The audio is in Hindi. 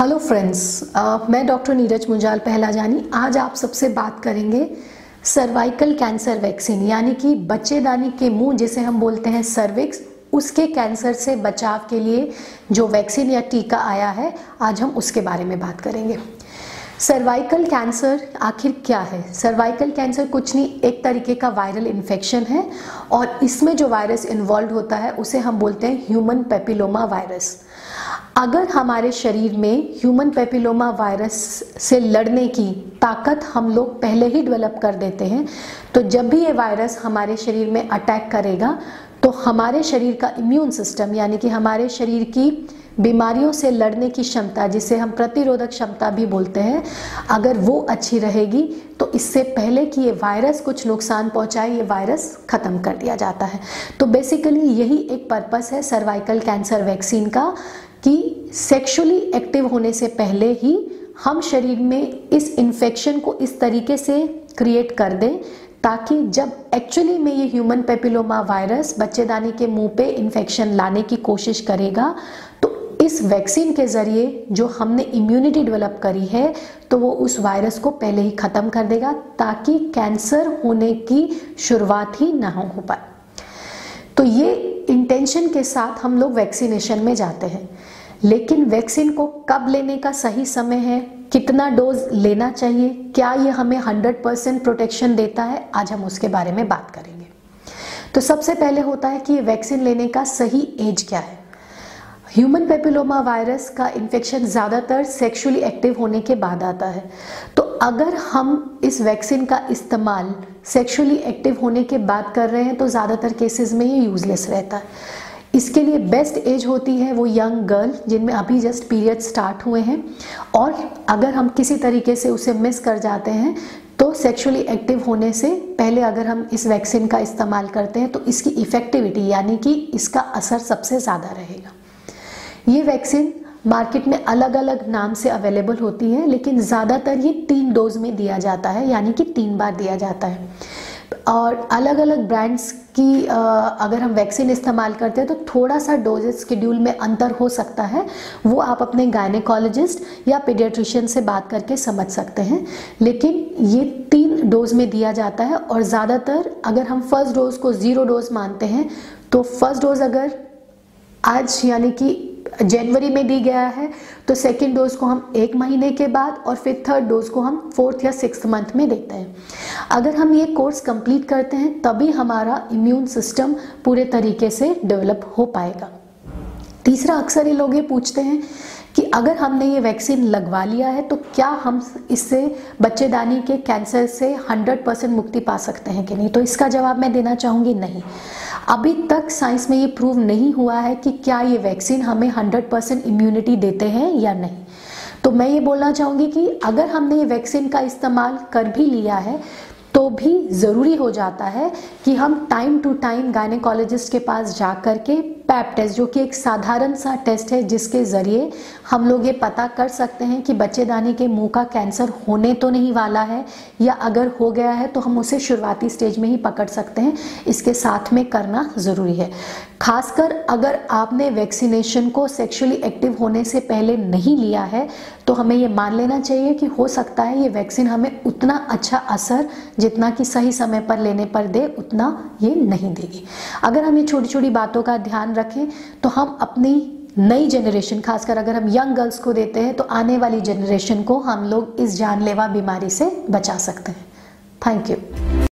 हेलो फ्रेंड्स मैं डॉक्टर नीरज मुंजाल पहला जानी आज आप सबसे बात करेंगे सर्वाइकल कैंसर वैक्सीन यानी कि बच्चेदानी के मुँह, जिसे हम बोलते हैं सर्विक्स उसके कैंसर से बचाव के लिए जो वैक्सीन या टीका आया है, आज हम उसके बारे में बात करेंगे। सर्वाइकल कैंसर आखिर क्या है? सर्वाइकल कैंसर कुछ नहीं, एक तरीके का वायरल इन्फेक्शन है और इसमें जो वायरस इन्वॉल्व होता है, उसे हम बोलते हैं ह्यूमन पेपिलोमा वायरस अगर हमारे शरीर में ह्यूमन पेपिलोमा वायरस से लड़ने की ताकत हम लोग पहले ही डेवलप कर देते हैं तो जब भी ये वायरस हमारे शरीर में अटैक करेगा तो हमारे शरीर का इम्यून सिस्टम यानी कि हमारे शरीर की बीमारियों से लड़ने की क्षमता, जिसे हम प्रतिरोधक क्षमता भी बोलते हैं, अगर वो अच्छी रहेगी तो इससे पहले कि ये वायरस कुछ नुकसान पहुँचाए, ये वायरस खत्म कर दिया जाता है। तो बेसिकली यही एक पर्पस है सर्वाइकल कैंसर वैक्सीन का कि सेक्सुअली एक्टिव होने से पहले ही हम शरीर में इस इन्फेक्शन को इस तरीके से क्रिएट कर दें, ताकि जब एक्चुअली में ये ह्यूमन पेपिलोमा वायरस बच्चेदानी के मुँह पे इन्फेक्शन लाने की कोशिश करेगा तो इस वैक्सीन के ज़रिए जो हमने इम्यूनिटी डेवलप करी है तो वो उस वायरस को पहले ही ख़त्म कर देगा, ताकि कैंसर होने की शुरुआत ही ना हो पाए। तो ये इंटेंशन के साथ हम लोग वैक्सीनेशन में जाते हैं। लेकिन वैक्सीन को कब लेने का सही समय है? कितना डोज लेना चाहिए? क्या ये हमें 100 परसेंट प्रोटेक्शन देता है? आज हम उसके बारे में बात करेंगे। तो सबसे पहले होता है कि वैक्सीन लेने का सही एज क्या है? ह्यूमन पेपिलोमा वायरस का इन्फेक्शन ज़्यादातर सेक्सुअली एक्टिव होने के बाद आता है। तो अगर हम इस वैक्सीन का इस्तेमाल सेक्सुअली एक्टिव होने के बाद कर रहे हैं तो ज़्यादातर केसेस में ये यूजलेस रहता है। इसके लिए बेस्ट एज होती है वो यंग गर्ल जिनमें अभी जस्ट पीरियड स्टार्ट हुए हैं। और अगर हम किसी तरीके से उसे मिस कर जाते हैं तो सेक्सुअली एक्टिव होने से पहले अगर हम इस वैक्सीन का इस्तेमाल करते हैं तो इसकी इफ़ेक्टिविटी यानी कि इसका असर सबसे ज़्यादा रहेगा। ये वैक्सीन मार्केट में अलग अलग नाम से अवेलेबल होती है, लेकिन ज़्यादातर ये तीन डोज में दिया जाता है, यानी कि तीन बार दिया जाता है। और अलग अलग ब्रांड्स की अगर हम वैक्सीन इस्तेमाल करते हैं तो थोड़ा सा डोजेस शेड्यूल में अंतर हो सकता है। वो आप अपने गायनेकोलॉजिस्ट या पीडियाट्रिशियन से बात करके समझ सकते हैं। लेकिन ये तीन डोज में दिया जाता है, और ज़्यादातर अगर हम फ़र्स्ट डोज को ज़ीरो डोज मानते हैं तो फ़र्स्ट डोज अगर आज यानी कि जनवरी में दी गया है तो सेकेंड डोज को हम एक महीने के बाद और फिर थर्ड डोज को हम फोर्थ या सिक्स मंथ में देते हैं। अगर हम ये कोर्स कंप्लीट करते हैं, तभी हमारा इम्यून सिस्टम पूरे तरीके से डेवलप हो पाएगा। तीसरा अक्सर ये लोग ये पूछते हैं कि अगर हमने ये वैक्सीन लगवा लिया है तो क्या हम इससे बच्चेदानी के कैंसर से 100 परसेंट मुक्ति पा सकते हैं कि नहीं? तो इसका जवाब मैं देना चाहूँगी नहीं। अभी तक साइंस में ये प्रूव नहीं हुआ है कि क्या ये वैक्सीन हमें 100 परसेंट इम्यूनिटी देते हैं या नहीं। तो मैं ये बोलना चाहूँगी कि अगर हमने ये वैक्सीन का इस्तेमाल कर भी लिया है तो भी ज़रूरी हो जाता है कि हम टाइम टू टाइम गायनेकोलॉजिस्ट के पास जा कर के पैप टेस्ट, जो कि एक साधारण सा टेस्ट है, जिसके ज़रिए हम लोग ये पता कर सकते हैं कि बच्चेदानी के मुँह का कैंसर होने तो नहीं वाला है, या अगर हो गया है तो हम उसे शुरुआती स्टेज में ही पकड़ सकते हैं। इसके साथ में करना ज़रूरी है। खासकर अगर आपने वैक्सीनेशन को सेक्सुअली एक्टिव होने से पहले नहीं लिया है तो हमें ये मान लेना चाहिए कि हो सकता है ये वैक्सीन हमें उतना अच्छा असर जितना कि सही समय पर लेने पर दे, उतना ये नहीं देगी। अगर हम ये छोटी छोटी बातों का ध्यान रखें तो हम अपनी नई जनरेशन खासकर अगर हम यंग गर्ल्स को देते हैं तो आने वाली जनरेशन को हम लोग इस जानलेवा बीमारी से बचा सकते हैं। Thank you